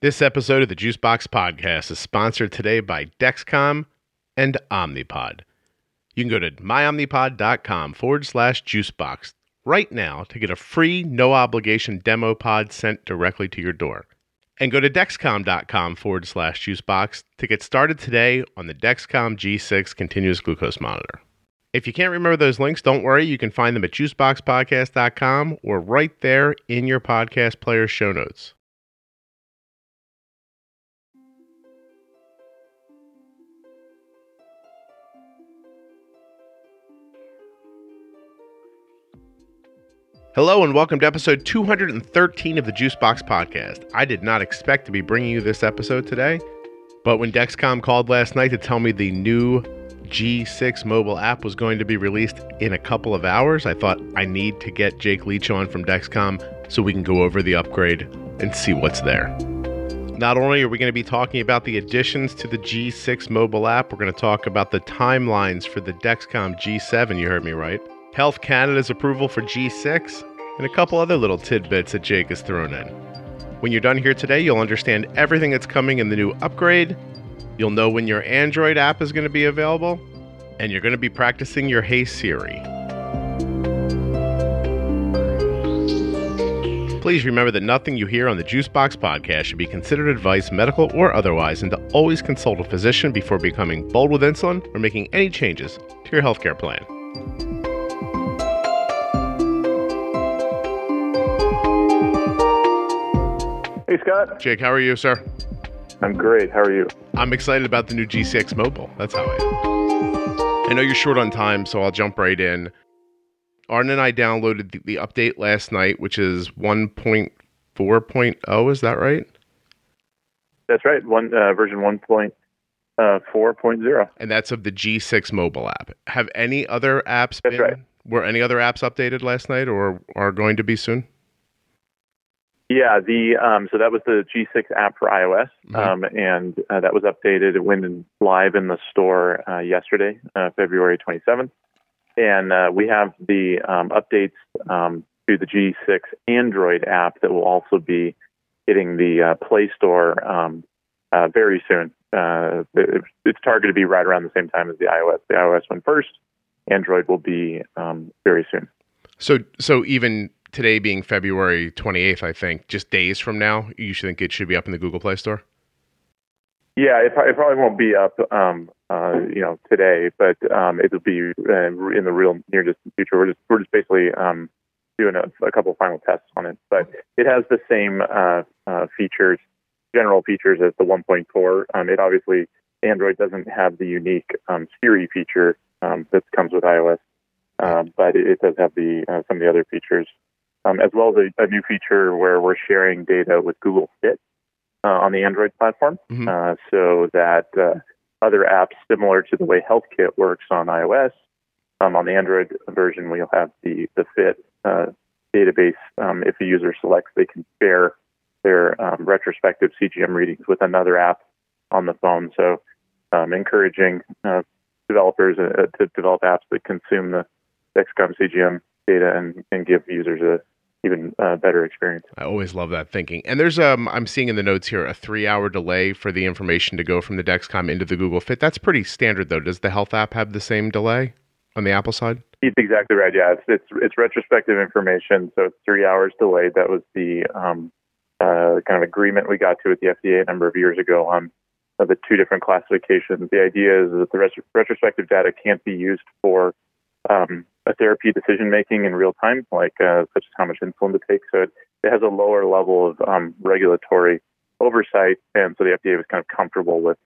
This episode of the Juicebox Podcast is sponsored today by Dexcom and Omnipod. You can go to myomnipod.com forward slash juicebox right now to get a free, no obligation demo pod sent directly to your door. And go to dexcom.com forward slash juicebox to get started today on the Dexcom G6 continuous glucose monitor. If you can't remember those links, don't worry. You can find them at juiceboxpodcast.com or right there in your podcast player show notes. Hello and welcome to episode 213 of the Juicebox Podcast. I did not expect to be bringing you this episode today, but when Dexcom called last night to tell me the new G6 mobile app was going to be released in a couple of hours, I thought I need to get Jake Leach on from Dexcom so we can go over the upgrade and see what's there. Not only are we going to be talking about the additions to the G6 mobile app, we're going to talk about the timelines for the Dexcom G7, you heard me right. Health Canada's approval for G6, and a couple other little tidbits that Jake has thrown in. When you're done here today, you'll understand everything that's coming in the new upgrade. You'll know when your Android app is going to be available, and you're going to be practicing your Hey Siri. Please remember that nothing you hear on the Juicebox podcast should be considered advice, medical or otherwise, and to always consult a physician before becoming bold with insulin or making any changes to your healthcare plan. Hey, Scott. Jake, how are you, sir? I'm great. How are you? I'm excited about the new G6 mobile. That's how I am. I know you're short on time, so I'll jump right in. Arden and I downloaded the, the update last night, which is 1.4.0. Is that right? That's right. One uh, version 1.4.0. And that's of the G6 mobile app. Have any other apps That's been? right. Were any other apps updated last night, or are going to be soon? Yeah, the um, so that was the G6 app for iOS, Mhm. um, and uh, that was updated. It went in, live in the store uh, yesterday, uh, February 27th, and uh, we have the um, updates um, to the G6 Android app that will also be hitting the uh, Play Store um, uh, very soon. Uh, it, it's targeted to be right around the same time as the iOS. The iOS went first. Android will be um, very soon. So, so even today being February 28th, I think, just days from now, you should think it should be up in the Google Play Store. Yeah, it, it probably won't be up, um, uh, you know, today, but um, it'll be uh, in the real near distant future. We're just we're just basically um, doing a, a couple of final tests on it, but it has the same uh, uh, features, general features as the 1.4. Um, it obviously Android doesn't have the unique um, Siri feature um, that comes with iOS, um, but it, it does have the uh, some of the other features, um, as well as a, a new feature where we're sharing data with Google Fit uh, on the Android platform Mhm. uh, so that uh, other apps similar to the way HealthKit works on iOS, um, on the Android version, we'll have the the Fit uh, database. Um, if a user selects, they can share their um, retrospective CGM readings with another app on the phone. So, um, encouraging uh, developers uh, to develop apps that consume the Dexcom CGM data and, and give users a even uh, better experience. I always love that thinking. And there's um I'm seeing in the notes here a 3-hour delay for the information to go from the Dexcom into the Google Fit. That's pretty standard though. Does the Health app have the same delay on the Apple side? It's exactly right. Yeah, it's it's, it's retrospective information, so it's three hours delayed. That was the um, uh, kind of agreement we got to with the FDA a number of years ago on uh, the two different classifications. The idea is that the ret- retrospective data can't be used for um, a therapy decision making in real time, like uh, such as how much insulin to take. So it, it has a lower level of um, regulatory oversight, and so the FDA was kind of comfortable with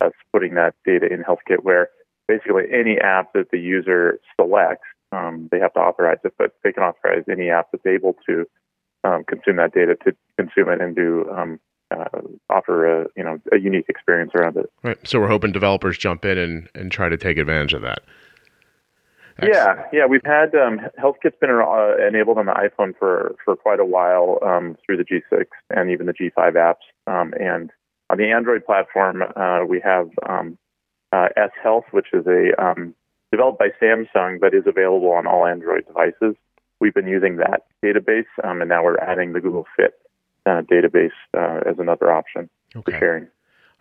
us putting that data in HealthKit, where basically any app that the user selects, um, they have to authorize it, but they can authorize any app that's able to um, consume that data to consume it and do um, uh, offer a you know a unique experience around it. Right. So we're hoping developers jump in and, and try to take advantage of that. Yeah, yeah, we've had um, HealthKit's been uh, enabled on the iPhone for for quite a while um, through the G6 and even the G5 apps, um, and on the Android platform uh, we have um, uh, S Health, which is a um, developed by Samsung but is available on all Android devices. We've been using that database, um, and now we're adding the Google Fit uh, database uh, as another option Okay. for sharing.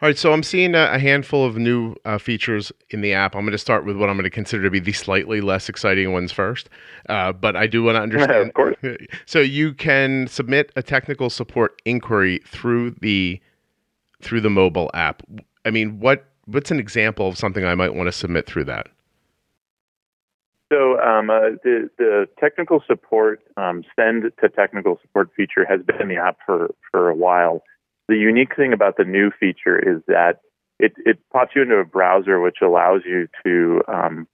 All right, so I'm seeing a, handful of new uh, features in the app. I'm going to start with what I'm going to consider to be the slightly less exciting ones first. Uh, but I do want to understand. of course. So you can submit a technical support inquiry through the through the mobile app. I mean, what what's an example of something I might want to submit through that? So um, uh, the the technical support um, send to technical support feature has been in the app for for a while. The unique thing about the new feature is that it it pops you into a browser which allows you to um,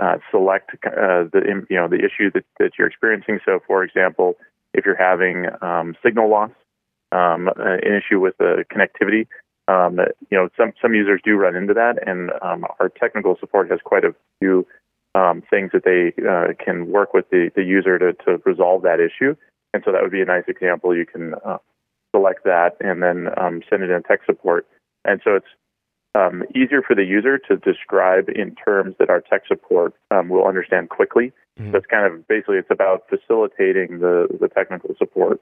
uh, select uh, the you know the issue that, that you're experiencing. So, for example, if you're having um, signal loss, um, uh, an issue with the connectivity, um, you know some some users do run into that, and um, our technical support has quite a few um, things that they uh, can work with the, the user to, to resolve that issue. And so that would be a nice example. You can uh, select that and then um, send it in tech support. And so it's um, easier for the user to describe in terms that our tech support um, will understand quickly. Mhm. So it's kind of basically it's about facilitating the, the technical support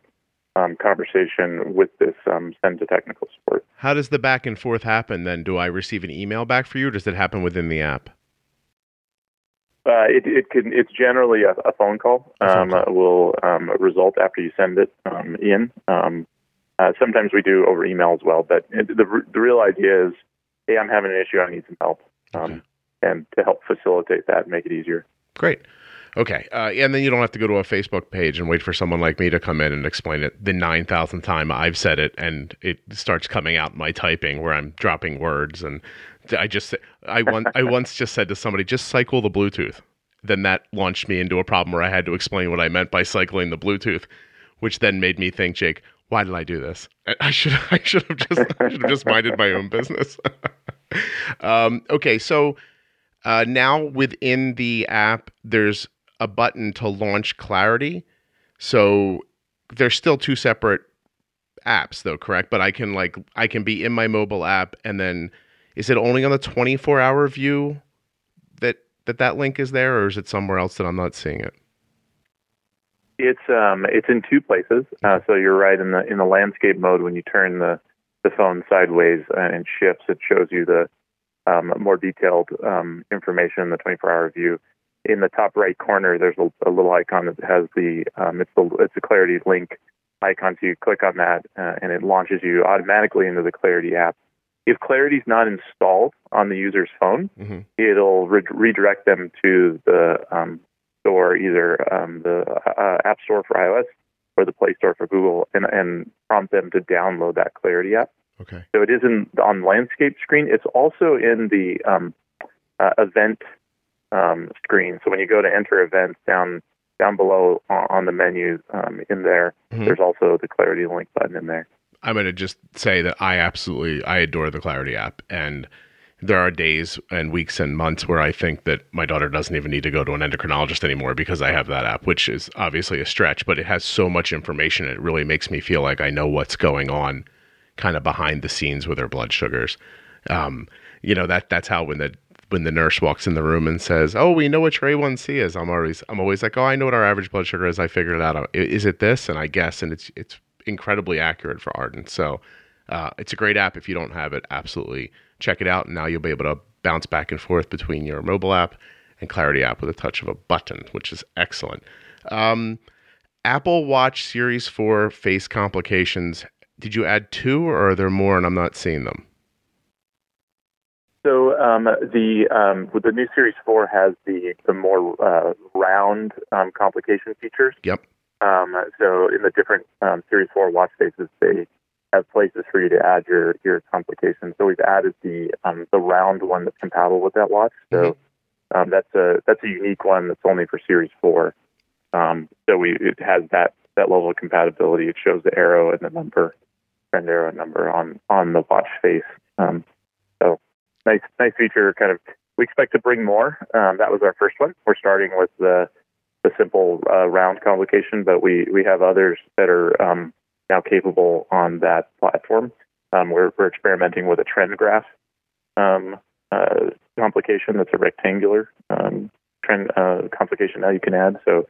um, conversation with this um, send to technical support. How does the back and forth happen then? Do I receive an email back for you or does it happen within the app? Uh, it, it can. It's generally a, a phone call. A phone Um, uh, will um, result after you send it um, in. Uh, sometimes we do over email as well, but the the real idea is, hey, I'm having an issue. I need some help, um, Okay. and to help facilitate that, and make it easier. Great. Okay. Uh, and then you don't have to go to a Facebook page and wait for someone like me to come in and explain it the 9,000th time I've said it and it starts coming out in my typing where I'm dropping words. And I just, I, once I once just said to somebody, just cycle the Bluetooth. Then that launched me into a problem where I had to explain what I meant by cycling the Bluetooth, which then made me think, Jake, why did I do this? I- should, I should have just, I should have just minded my own business. um, okay. So, uh, now within the app, there's a button to launch Clarity. So there's still two separate apps though, correct? But I can like I can be in my mobile app and then is it only on the 24 hour view that that that link is there or is it somewhere else that I'm not seeing it? It's um, it's in two places. Uh, so you're right in the in the landscape mode when you turn the the phone sideways uh, and shifts, it shows you the um, more detailed um, information in the 24-hour view. In the top right corner, there's a, a little icon that has the um, it's the it's a Clarity link icon. So you click on that, uh, and it launches you automatically into the Clarity app. If Clarity's not installed on the user's phone, hmm it'll re- redirect them to the um, store, either um, the uh, App Store for iOS or the Play Store for Google, and, and prompt them to download that Clarity app. Okay. So it is in, on landscape screen. It's also in the um, uh, event um, screen. So when you go to enter events down down below on, the menu um, in there, Mhm. there's also the Clarity link button in there. I'm going to just say that I absolutely I adore the Clarity app and there are days and weeks and months where I think that my daughter doesn't even need to go to an endocrinologist anymore because I have that app, which is obviously a stretch, but it has so much information. It really makes me feel like I know what's going on kind of behind the scenes with her blood sugars. Um, you know, that that's how when the when the nurse walks in the room and says, "Oh, we know what your A1C is," I'm always I'm always like, "Oh, I know what our average blood sugar is. I figured it out. Is it this?" And I guess, and it's it's incredibly accurate for Arden. So uh, it's a great app. If you don't have it, absolutely check it out. And now you'll be able to bounce back and forth between your mobile app and Clarity app with a touch of a button, which is excellent. Um, Apple Watch Series 4 face complications. Did you add two or are there more and I'm not seeing them? So um, the um, the new Series Four has the the more uh, round um, complication features. Yep. Um, so in the different um, Series Four watch faces, they have places for you to add your your complications. So we've added the um, the round one that's compatible with that watch. So um, that's a that's a unique one that's only for Series Four. Um, so we it has that that level of compatibility. It shows the arrow and the number, trend arrow number on on the watch face. Um, so nice nice feature. Kind of we expect to bring more. Um, that was our first one. We're starting with the the simple uh, round complication, but we we have others that are um, now capable on that platform. Um, we're we're experimenting with a trend graph um, uh, complication that's a rectangular um, trend uh, complication now you can add. So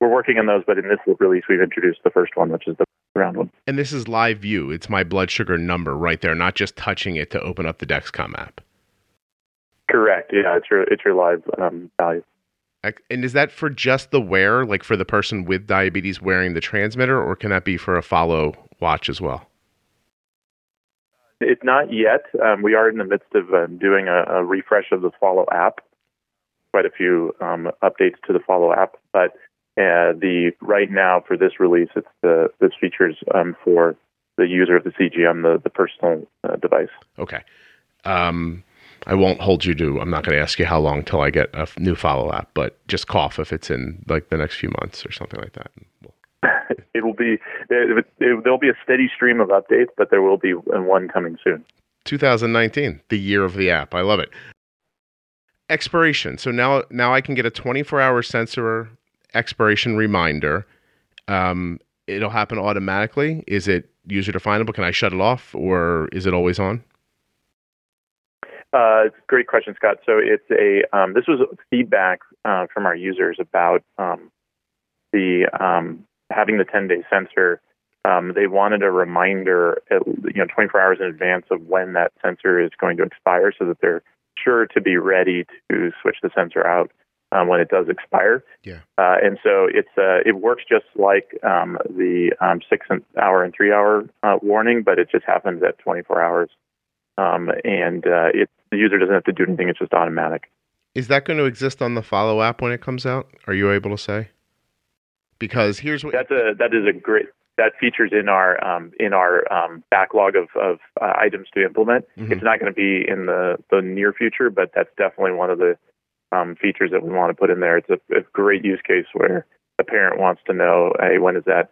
we're working on those, but in this release we've introduced the first one, which is the round one. And this is live view. It's my blood sugar number right there, not just touching it to open up the Dexcom app. Correct. Yeah, it's your it's your live um, value. And is that for just the wear, like for the person with diabetes wearing the transmitter, or can that be for a follow watch as well? It's not yet. Um, we are in the midst of uh, doing a, a, refresh of the Follow app. Quite a few um, updates to the Follow app, but uh, the right now for this release, it's the this features um, for the user of the CGM, the the personal uh, device. Okay. Um, I won't hold you to. I'm not going to ask you how long till I get a new follow app, but just cough if it's in like the next few months or something like that. it will be it, there'll be a steady stream of updates, but there will be one coming soon. 2019, the year of the app. I love it. Expiration. So now now I can get a 24 hour sensor expiration reminder. Um, it'll happen automatically. Is it user definable? Can I shut it off, or is it always on? Uh, great question, Scott. So it's a um, this was feedback uh, from our users about um, the um, having the 10 day sensor. Um, they wanted a reminder, at, you know, 24 hours in advance of when that sensor is going to expire, so that they're sure to be ready to switch the sensor out um, when it does expire. Yeah. Uh, and so it's uh, it works just like um, the um, six hour and three hour uh, warning, but it just happens at 24 hours um, and uh, it, the user doesn't have to do anything; it's just automatic. Is that going to exist on the Follow app when it comes out? Are you able to say? Because here's what that's a that is a great that features in our um, in our um, backlog of, of uh, items to implement. Mm-hmm. It's not going to be in the, the near future, but that's definitely one of the um, features that we want to put in there. It's a, a, great use case where a parent wants to know, hey, when does that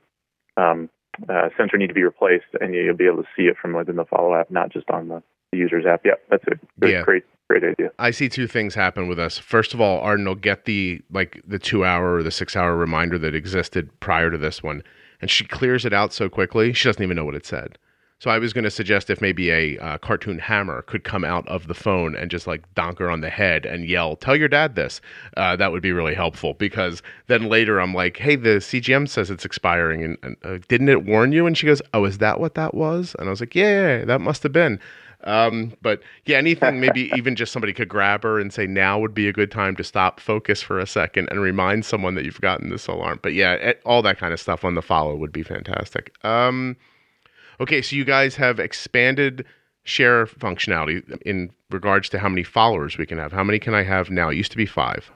um, uh, sensor need to be replaced, and you'll be able to see it from within the Follow app, not just on the the users app. Yeah, that's a yeah. great great idea. I see two things happen with us. First of all, Arden will get the like the two hour or the six hour reminder that existed prior to this one, and she clears it out so quickly she doesn't even know what it said. So I was going to suggest if maybe a uh, cartoon hammer could come out of the phone and just like donk her on the head and yell, "Tell your dad this." Uh, that would be really helpful because then later I'm like, "Hey, the CGM says it's expiring, and, and uh, didn't it warn you?" And she goes, "Oh, is that what that was?" And I was like, "Yeah, yeah, yeah that must have been." Um, but yeah, anything maybe even just somebody could grab her and say now would be a good time to stop, focus for a second, and remind someone that you've gotten this alarm. But yeah, all that kind of stuff on the follow would be fantastic. Um, okay, so you guys have expanded share functionality in regards to how many followers we can have. How many can I have now? It used to be five.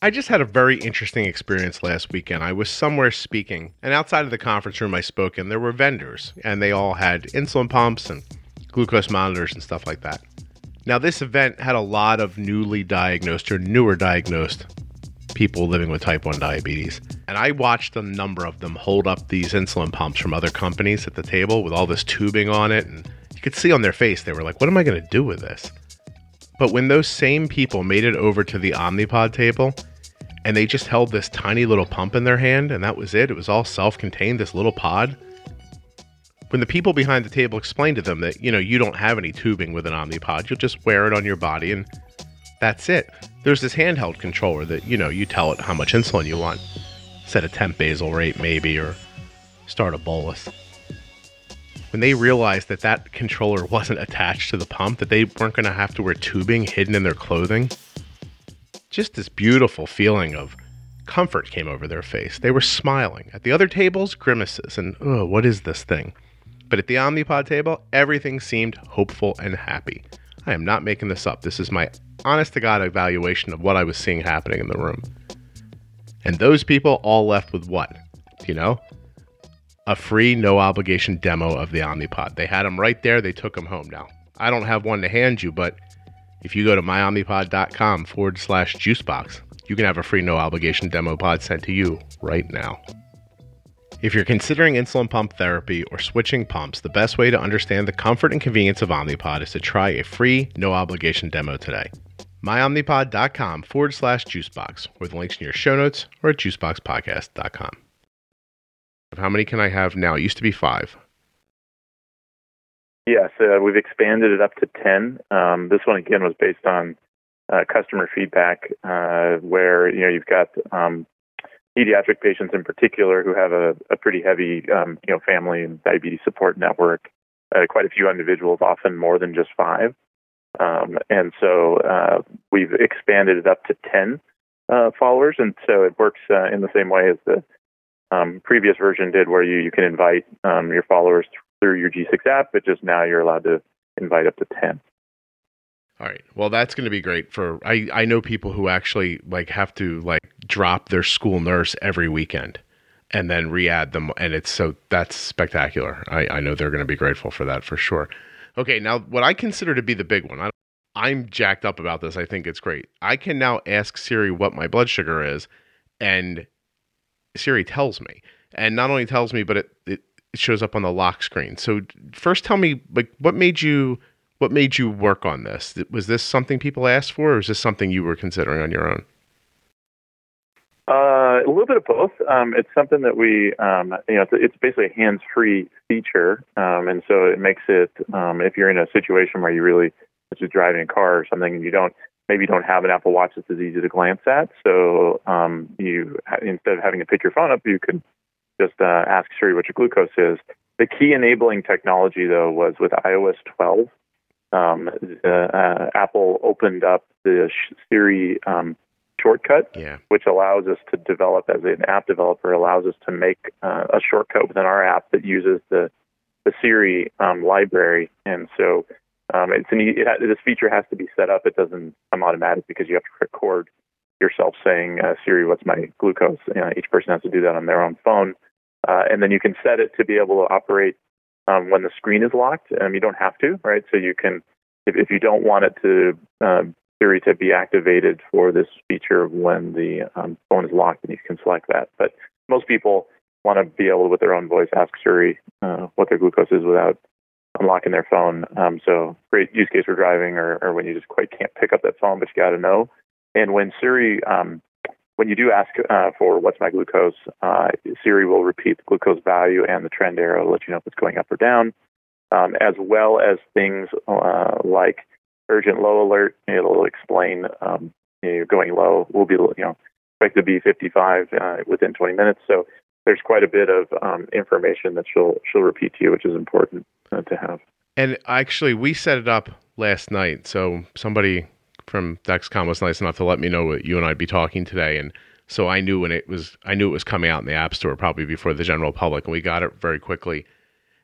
I just had a very interesting experience last weekend. I was somewhere speaking, and outside of the conference room I spoke in, there were vendors, and they all had insulin pumps and glucose monitors and stuff like that. Now, this event had a lot of newly diagnosed or newer diagnosed people living with type 1 diabetes. And I watched a number of them hold up these insulin pumps from other companies at the table with all this tubing on it. And you could see on their face, they were like, what am I going to do with this? But when those same people made it over to the Omnipod table and they just held this tiny little pump in their hand and that was it, it was all self contained, this little pod. When the people behind the table explained to them that, you know, you don't have any tubing with an Omnipod, you'll just wear it on your body and that's it. There's this handheld controller that, you know, you tell it how much insulin you want, set a temp basal rate maybe, or start a bolus when they realized that that controller wasn't attached to the pump, that they weren't going to have to wear tubing hidden in their clothing, just this beautiful feeling of comfort came over their face. They were smiling. At the other tables, grimaces and, oh, what is this thing? But at the Omnipod table, everything seemed hopeful and happy. I am not making this up. This is my honest to God evaluation of what I was seeing happening in the room. And those people all left with what? You know? a free, no obligation demo of the Omnipod. They had them right there. They took them home now. I don't have one to hand you, but if you go to myomnipod.com forward slash juicebox, you can have a free, no obligation demo pod sent to you right now. If you're considering insulin pump therapy or switching pumps, the best way to understand the comfort and convenience of Omnipod is to try a free, no obligation demo today. myomnipod.com forward slash juicebox, with links in your show notes or at juiceboxpodcast.com. How many can I have now? It used to be five. Yes, uh, we've expanded it up to 10. Um, this one, again, was based on uh, customer feedback uh, where, you know, you've got, um, pediatric patients in particular who have a, a pretty heavy, um, you know, family and diabetes support network. Uh, quite a few individuals, often more than just five. Um, and so uh, we've expanded it up to 10 uh, followers. And so it works in the same way as the um, previous version did, where you, you can invite um, your followers through your G6 app, but just now you're allowed to invite up to 10. All right. Well, that's going to be great for I I know people who actually like have to like drop their school nurse every weekend and then re-add them and it's so that's spectacular. I I know they're going to be grateful for that for sure. Okay, now what I consider to be the big one. I, I'm jacked up about this. I think it's great. I can now ask Siri what my blood sugar is and Siri tells me. And not only tells me but it it shows up on the lock screen. So first tell me like what made you what made you work on this? Was this something people asked for, or is this something you were considering on your own? Uh, a little bit of both. Um, it's something that we, um, you know, it's, it's, basically a hands-free feature, um, and so it makes it. Um, if you're in a situation where you really, such as driving a car or something, and you don't maybe you don't have an Apple Watch that's as easy to glance at. So um, you instead of having to pick your phone up, you can just uh, ask Siri what your glucose is. The key enabling technology, though, was with iOS 12 um, uh, Apple opened up the Siri um, shortcut, yeah. which allows us to develop as an app developer allows us to make uh, a shortcut within our app that uses the the Siri um, library, and so um, it's an, it, this feature has to be set up. It doesn't come automatic because you have to record yourself saying uh, Siri, what's my glucose? You know, each person has to do that on their own phone, uh, and then you can set it to be able to operate um, when the screen is locked. Um, you don't have to, right? So you can, if, if you don't want it to um, Siri to be activated for this feature of when the um, phone is locked, then you can select that. But most people want to be able to, with their own voice, ask Siri uh, what their glucose is without unlocking their phone. Um, so great use case for driving, or, or when you just quite can't pick up that phone, but you got to know. And when Siri um, when you do ask uh, for what's my glucose, uh, Siri will repeat the glucose value and the trend arrow to let you know if it's going up or down, um, as well as things uh, like urgent low alert. It'll explain um, you know, you're going low. We'll be you know expected to be 55 uh, within 20 minutes. So there's quite a bit of um, information that she'll she'll repeat to you, which is important uh, to have. And actually, we set it up last night. So somebody from Dexcom was nice enough to let me know what you and I'd be talking today, and so I knew when it was I knew it was coming out in the App Store probably before the general public, and we got it very quickly.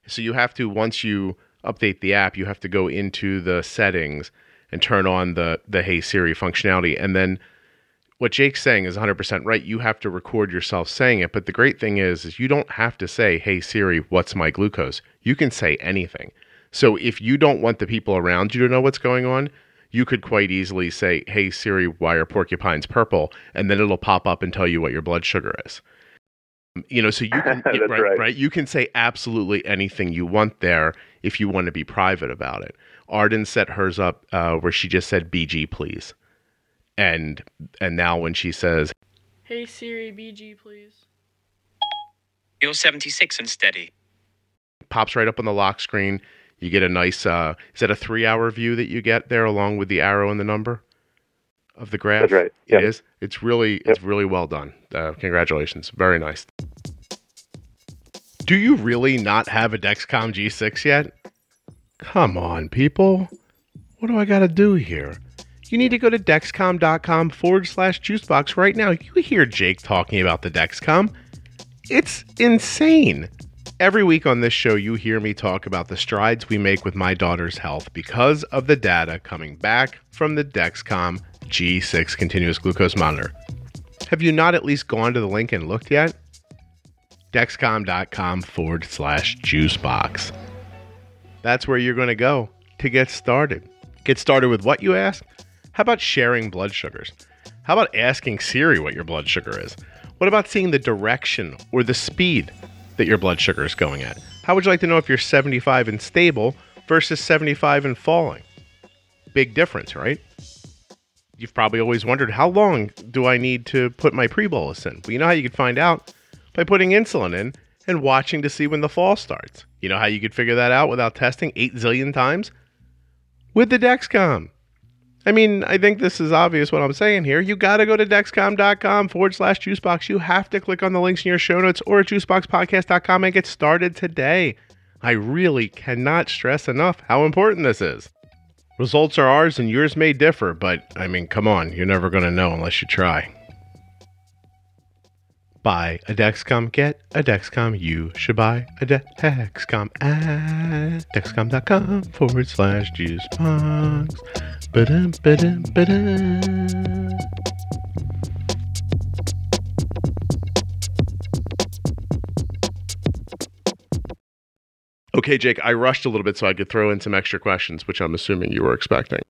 So you have to once you update the app, you have to go into the settings and turn on the the Hey Siri functionality, and then what Jake's saying is 100% right. You have to record yourself saying it, but the great thing is is you don't have to say, "Hey Siri, what's my glucose?" You can say anything. So if you don't want the people around you to know what's going on, you could quite easily say, "Hey Siri, why are porcupines purple?" and then it'll pop up and tell you what your blood sugar is. You know, so you can right, right, right, You can say absolutely anything you want there if you want to be private about it. Arden set hers up uh, where she just said "BG, please," and and now when she says, "Hey Siri, BG, please," you're 76 and steady. Pops right up on the lock screen. You get a nice, uh, is that a three hour view that you get there along with the arrow and the number of the graph? That's right. Yep. It is. It's really, yep. it's really well done. Uh, congratulations. Very nice. Do you really not have a Dexcom G6 yet? Come on, people. What do I got to do here? You need to go to dexcom.com forward slash juicebox right now. You hear Jake talking about the Dexcom. It's insane. Every week on this show, you hear me talk about the strides we make with my daughter's health because of the data coming back from the Dexcom G6 continuous glucose monitor. Have you not at least gone to the link and looked yet? Dexcom.com forward slash juicebox. That's where you're going to go to get started. Get started with what you ask? How about sharing blood sugars? How about asking Siri what your blood sugar is? What about seeing the direction or the speed that your blood sugar is going at? How would you like to know if you're 75 and stable versus 75 and falling? Big difference, right? You've probably always wondered how long do I need to put my pre bolus in? Well, you know how you could find out? By putting insulin in and watching to see when the fall starts. You know how you could figure that out without testing 8 zillion times? With the Dexcom. I mean, I think this is obvious what I'm saying here. You got to go to dexcom.com forward slash juicebox. You have to click on the links in your show notes or at juiceboxpodcast.com and get started today. I really cannot stress enough how important this is. Results are ours and yours may differ, but I mean, come on, you're never going to know unless you try. Buy a Dexcom, get a Dexcom. You should buy a Dexcom at dexcom.com forward slash juicebox. Ba-dum, ba-dum, ba-dum. Okay, Jake, I rushed a little bit so I could throw in some extra questions, which I'm assuming you were expecting.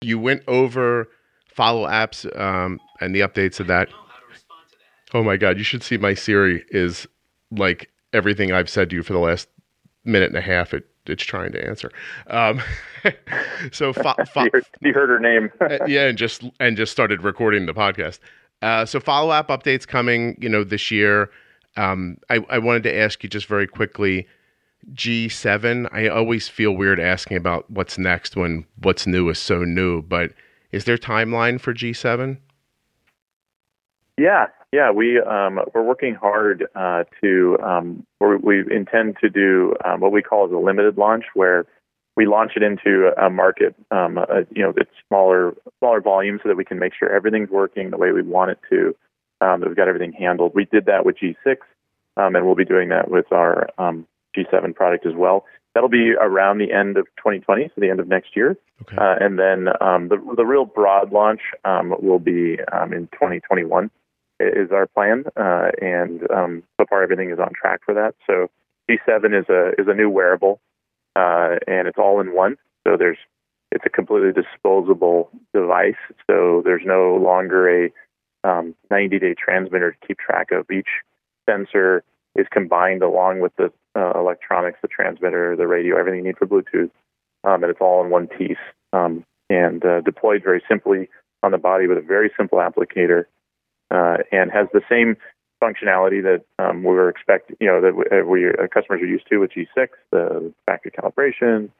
You went over follow apps um, and the updates of that. Oh my God, you should see my Siri is like everything I've said to you for the last minute and a half. It, it's trying to answer. Um, so fo- you, heard, you heard her name. uh, yeah, and just and just started recording the podcast. Uh, so follow up updates coming, you know, this year. Um, I, I wanted to ask you just very quickly. G7. I always feel weird asking about what's next when what's new is so new. But is there timeline for G7? Yeah, yeah, we um, we're working hard uh, to um, we we intend to do um, what we call as a limited launch, where we launch it into a market, um, a, you know, it's smaller smaller volume, so that we can make sure everything's working the way we want it to. Um, that we've got everything handled. We did that with G6, um, and we'll be doing that with our um, G7 product as well. That'll be around the end of 2020, so the end of next year. Okay. Uh, and then um, the the real broad launch um, will be um, in 2021 is our plan, uh, and um, so far everything is on track for that. So G7 is a is a new wearable, uh, and it's all in one. So there's it's a completely disposable device. So there's no longer a um, 90 day transmitter to keep track of. Each sensor is combined along with the uh, electronics, the transmitter, the radio, everything you need for Bluetooth, um, and it's all in one piece um, and uh, deployed very simply on the body with a very simple applicator uh, and has the same functionality that um, we were expecting, you know, that we, uh, we uh, customers are used to with G6, the factory calibration,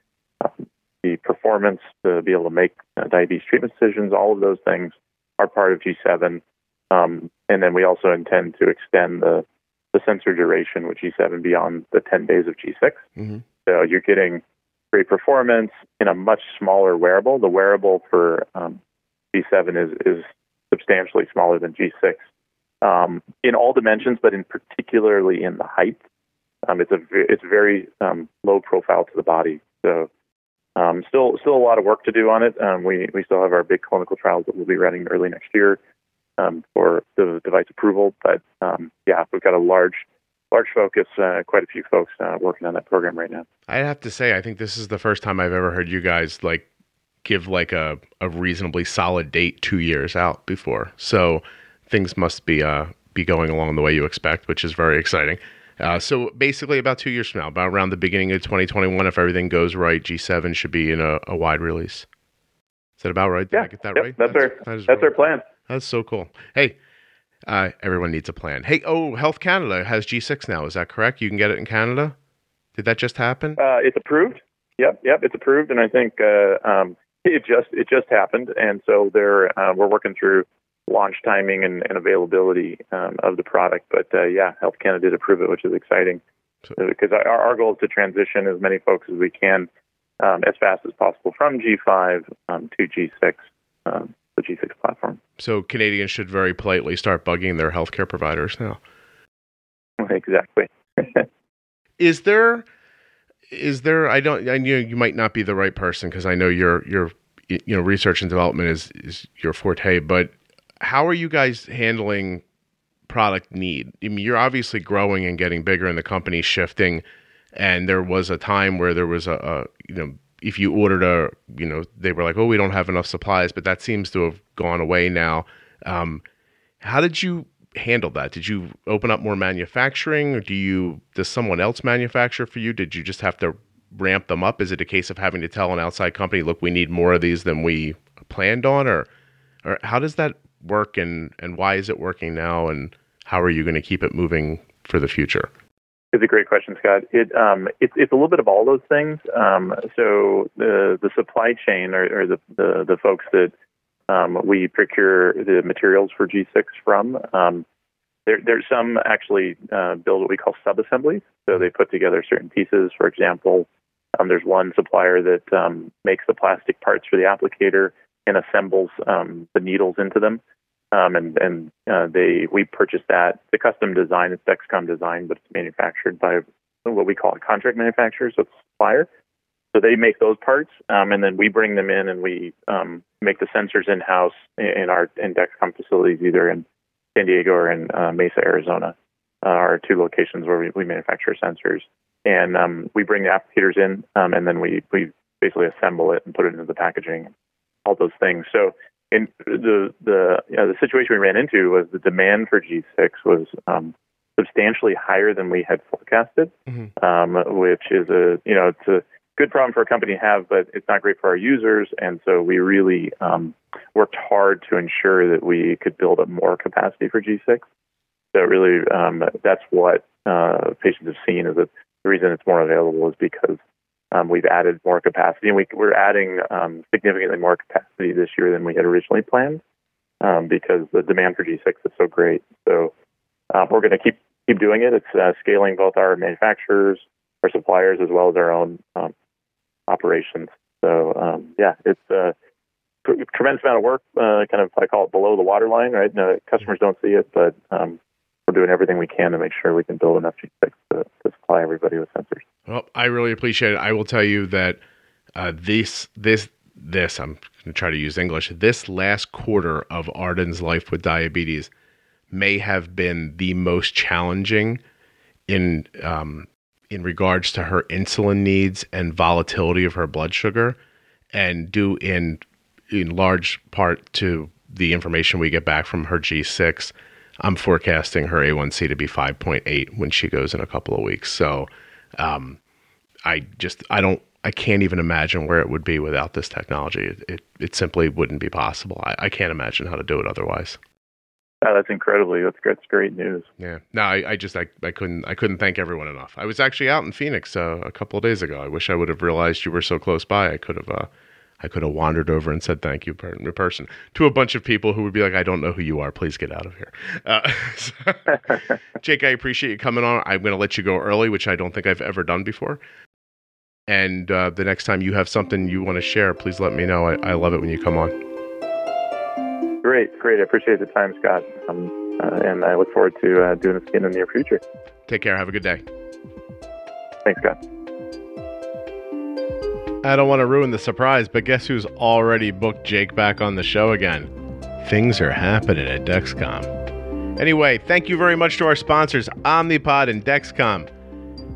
um, the performance to be able to make uh, diabetes treatment decisions. All of those things are part of G7, um, and then we also intend to extend the the sensor duration with G7 beyond the 10 days of G6. Mm-hmm. So you're getting great performance in a much smaller wearable. The wearable for um, G7 is is substantially smaller than G6 um, in all dimensions, but in particularly in the height. Um, it's a it's very um, low profile to the body. So um, still still a lot of work to do on it. Um, we we still have our big clinical trials that we'll be running early next year um, for the device approval. But yeah, we've got a large large focus, uh, quite a few folks uh, working on that program right now. I have to say, I think this is the first time I've ever heard you guys like give like a, a reasonably solid date two years out before. So things must be uh be going along the way you expect, which is very exciting. Uh, so basically, about two years from now, about around the beginning of 2021, if everything goes right, G7 should be in a, a wide release. Is that about right? Did Yeah, I get that yep, right? that's our- that That's our plan. That's so cool. Hey, uh, everyone needs a plan. Hey, oh, Health Canada has G6 now. Is that correct? You can get it in Canada. Did that just happen? Uh, it's approved. Yep, yep, it's approved, and I think uh, um, it just it just happened, and so they're uh, we're working through launch timing and, and availability um, of the product. But uh, yeah, Health Canada did approve it, which is exciting So- because our, our goal is to transition as many folks as we can um, as fast as possible from G5 um, to G6, um, the G6 platform. So Canadians should very politely start bugging their healthcare providers now. exactly. Is there is there I don't I know you might not be the right person because I know your your you know research and development is is your forte, but how are you guys handling product need? I mean, you're obviously growing and getting bigger and the company's shifting and there was a time where there was a, a you know if you ordered a you know they were like oh we don't have enough supplies but that seems to have gone away now um, how did you handle that? Did you open up more manufacturing? Or do you does someone else manufacture for you? Did you just have to ramp them up? Is it a case of having to tell an outside company look we need more of these than we planned on or or how does that work and and why is it working now and how are you going to keep it moving for the future? It's a great question, Scott. It um, it's it's a little bit of all those things. Um, so the the supply chain or, or the, the the folks that um, we procure the materials for G6 from. Um, there, there's some actually uh, build what we call sub-assemblies. So they put together certain pieces. For example, um, there's one supplier that um, makes the plastic parts for the applicator and assembles um, the needles into them. Um, and and uh, they we purchased that. The custom design, it's Dexcom design, but it's manufactured by what we call a contract manufacturer, so it's a supplier. So they make those parts, and then we bring them in and we make the sensors in house in our in Dexcom facilities, either in San Diego or in uh, Mesa, Arizona, uh, are two locations where we, we manufacture sensors. And um, we bring the applicators in, um, and then we we basically assemble it and put it into the packaging, all those things. So in the the you know, the situation we ran into was the demand for G6 was um, substantially higher than we had forecasted, Mhm. um, which is a you know it's a good problem for a company to have, but it's not great for our users. And so we really um, worked hard to ensure that we could build up more capacity for G6. So really, um, that's what uh, patients have seen is that the reason it's more available is because um, we've added more capacity, and we, we're adding um, significantly more capacity this year than we had originally planned um, because the demand for G6 is so great. So uh, we're going to keep keep doing it. It's uh, scaling both our manufacturers, our suppliers, as well as our own um, operations. So um, yeah, it's a tr- tremendous amount of work. Uh, kind of I call it below the waterline, right? No, customers don't see it, but um, we're doing everything we can to make sure we can build enough G6 to, to supply everybody with sensors. Well, I really appreciate it. I will tell you that uh, this this this I'm going to try to use English. This last quarter of Arden's life with diabetes may have been the most challenging in um, in regards to her insulin needs and volatility of her blood sugar, and due in in large part to the information we get back from her G6. I'm forecasting her A1C to be 5.8 when she goes in a couple of weeks. So, um, I just I don't I can't even imagine where it would be without this technology. It it, it simply wouldn't be possible. I, I can't imagine how to do it otherwise. Oh, that's incredibly. That's great. That's great news. Yeah. No, I, I just I, I couldn't I couldn't thank everyone enough. I was actually out in Phoenix uh, a couple of days ago. I wish I would have realized you were so close by. I could have uh, I could have wandered over and said thank you per- in person to a bunch of people who would be like, I don't know who you are. Please get out of here. Uh, so- Jake, I appreciate you coming on. I'm going to let you go early, which I don't think I've ever done before. And uh, the next time you have something you want to share, please let me know. I, I love it when you come on. Great, great. I appreciate the time, Scott. Um, uh, and I look forward to uh, doing this again in the near future. Take care. Have a good day. Thanks, Scott. I don't want to ruin the surprise, but guess who's already booked Jake back on the show again? Things are happening at Dexcom. Anyway, thank you very much to our sponsors, Omnipod and Dexcom.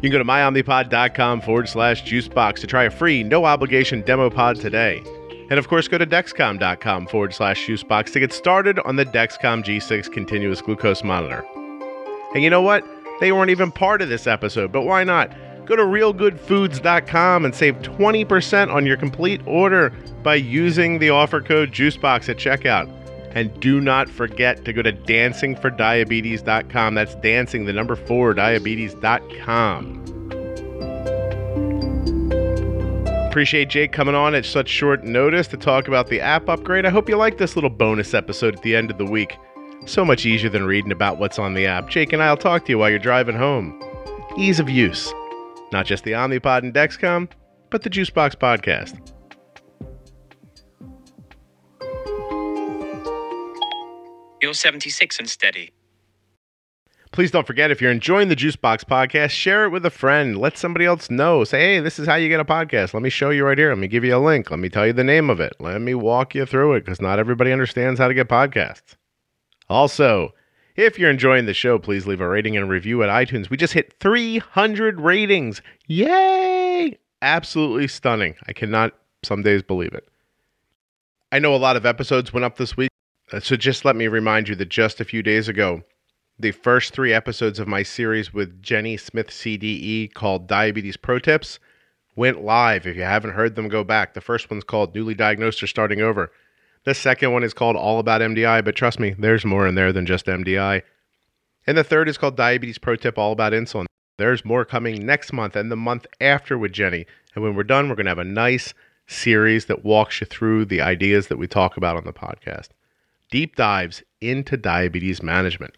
You can go to myomnipod.com forward slash juicebox to try a free, no obligation demo pod today. And of course, go to dexcom.com forward slash juicebox to get started on the Dexcom G6 continuous glucose monitor. And you know what? They weren't even part of this episode, but why not? Go to realgoodfoods.com and save 20% on your complete order by using the offer code JUICEBOX at checkout. And do not forget to go to dancingfordiabetes.com. That's dancing, the number four, diabetes.com. Appreciate Jake coming on at such short notice to talk about the app upgrade. I hope you like this little bonus episode at the end of the week. So much easier than reading about what's on the app. Jake and I'll talk to you while you're driving home. Ease of use. Not just the Omnipod and Dexcom, but the Juicebox podcast. You're 76 and steady. Please don't forget if you're enjoying the Juicebox podcast, share it with a friend. Let somebody else know. Say, hey, this is how you get a podcast. Let me show you right here. Let me give you a link. Let me tell you the name of it. Let me walk you through it because not everybody understands how to get podcasts. Also, if you're enjoying the show, please leave a rating and review at iTunes. We just hit 300 ratings. Yay! Absolutely stunning. I cannot some days believe it. I know a lot of episodes went up this week, uh, so just let me remind you that just a few days ago, the first three episodes of my series with Jenny Smith CDE called Diabetes Pro Tips went live. If you haven't heard them, go back. The first one's called Newly Diagnosed or Starting Over. The second one is called All About MDI, but trust me, there's more in there than just MDI. And the third is called Diabetes Pro Tip All About Insulin. There's more coming next month and the month after with Jenny. And when we're done, we're going to have a nice series that walks you through the ideas that we talk about on the podcast. Deep dives into diabetes management.